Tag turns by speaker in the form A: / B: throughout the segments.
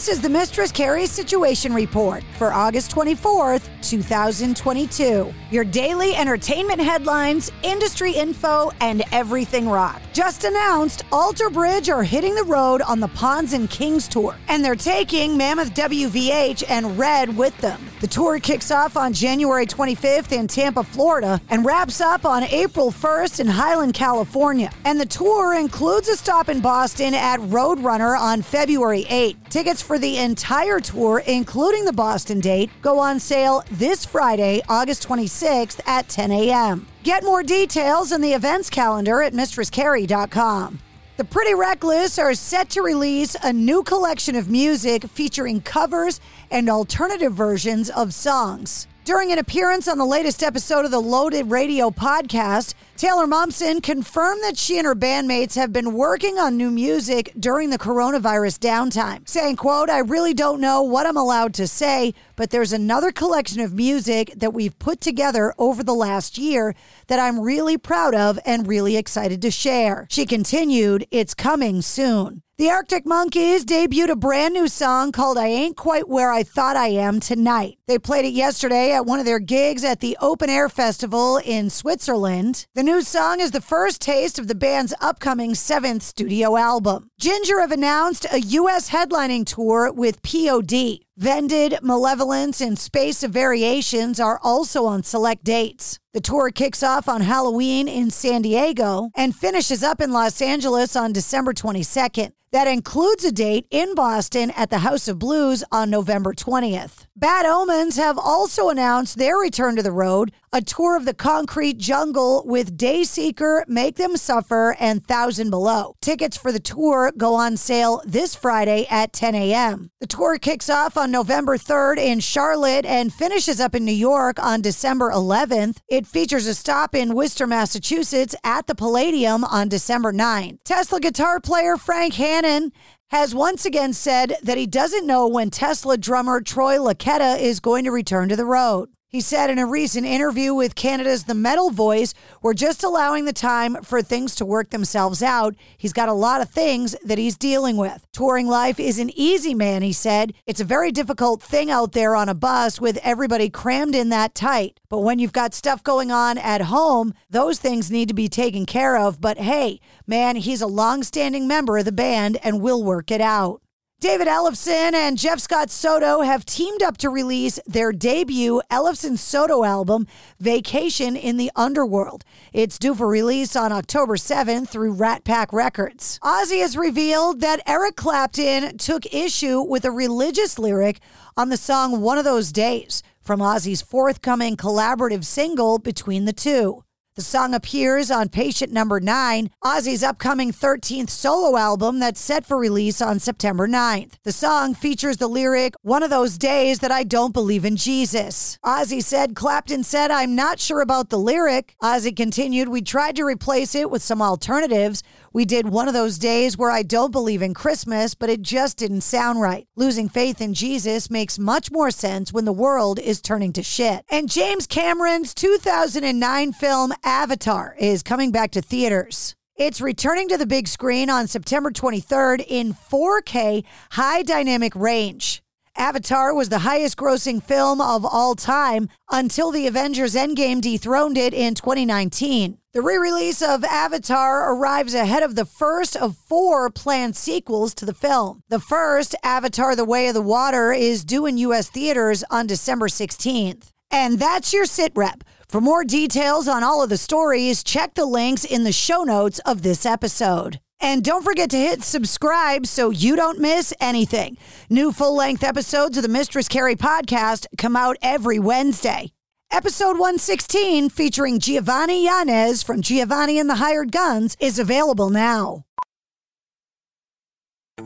A: This is the Mistress Carrie Situation Report for August 24th, 2022. Your daily entertainment headlines, industry info, and everything rock. Just announced, Alter Bridge are hitting the road on the Pawns and Kings tour, and they're taking Mammoth WVH and Red with them. The tour kicks off on January 25th in Tampa, Florida, and wraps up on April 1st in Highland, California. And the tour includes a stop in Boston at Roadrunner on February 8th. Tickets for the entire tour, including the Boston date, go on sale this Friday, August 26th at 10 a.m. Get more details in the events calendar at mistresscarrie.com. The Pretty Reckless are set to release a new collection of music featuring covers and alternative versions of songs. During an appearance on the latest episode of the Loaded Radio podcast, Taylor Momsen confirmed that she and her bandmates have been working on new music during the coronavirus downtime, saying, quote, I really don't know what I'm allowed to say, but there's another collection of music that we've put together over the last year that I'm really proud of and really excited to share. She continued, It's coming soon. The Arctic Monkeys debuted a brand new song called I Ain't Quite Where I Thought I Am tonight. They played it yesterday at one of their gigs at the Open Air Festival in Switzerland. The new song is the first taste of the band's upcoming seventh studio album. Jinjer have announced a U.S. headlining tour with POD. Vended, Malevolence, and Space of Variations are also on select dates. The tour kicks off on Halloween in San Diego and finishes up in Los Angeles on December 22nd. That includes a date in Boston at the House of Blues on November 20th. Bad Omens have also announced their return to the road, a tour of the concrete jungle with Dayseeker, Make Them Suffer, and Thousand Below. Tickets for the tour go on sale this Friday at 10 a.m. The tour kicks off on November 3rd in Charlotte and finishes up in New York on December 11th. It features a stop in Worcester, Massachusetts at the Palladium on December 9th. Tesla guitar player Frank Hannon has once again said that he doesn't know when Tesla drummer Troy Luccketta is going to return to the road. He said in a recent interview with Canada's The Metal Voice, we're just allowing the time for things to work themselves out. He's got a lot of things that he's dealing with. Touring life isn't easy, man, he said. It's a very difficult thing out there on a bus with everybody crammed in that tight. But when you've got stuff going on at home, those things need to be taken care of. But hey, man, he's a long-standing member of the band and we'll work it out. David Ellefson and Jeff Scott Soto have teamed up to release their debut Ellefson Soto album, Vacation in the Underworld. It's due for release on October 7th through Rat Pak Records. Ozzy has revealed that Eric Clapton took issue with a religious lyric on the song One of Those Days from Ozzy's forthcoming collaborative single Between the Two. The song appears on Patient Number 9, Ozzy's upcoming 13th solo album that's set for release on September 9th. The song features the lyric, One of those days that I don't believe in Jesus. Ozzy said, Clapton said, I'm not sure about the lyric. Ozzy continued, We tried to replace it with some alternatives. We did one of those days where I don't believe in Christmas, but it just didn't sound right. Losing faith in Jesus makes much more sense when the world is turning to shit. And James Cameron's 2009 film Avatar is coming back to theaters. It's returning to the big screen on September 23rd in 4K high dynamic range. Avatar was the highest grossing film of all time until the Avengers Endgame dethroned it in 2019. The re release of Avatar arrives ahead of the first of four planned sequels to the film. The first, Avatar The Way of the Water, is due in U.S. theaters on December 16th. And that's your sit rep. For more details on all of the stories, check the links in the show notes of this episode. And don't forget to hit subscribe so you don't miss anything. New full length episodes of the Mistress Carrie podcast come out every Wednesday. Episode 116, featuring Giovanni Yanez from Giovanni and the Hired Guns, is available now.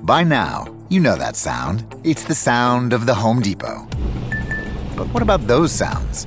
B: By now, you know that sound. It's the sound of the Home Depot. But what about those sounds?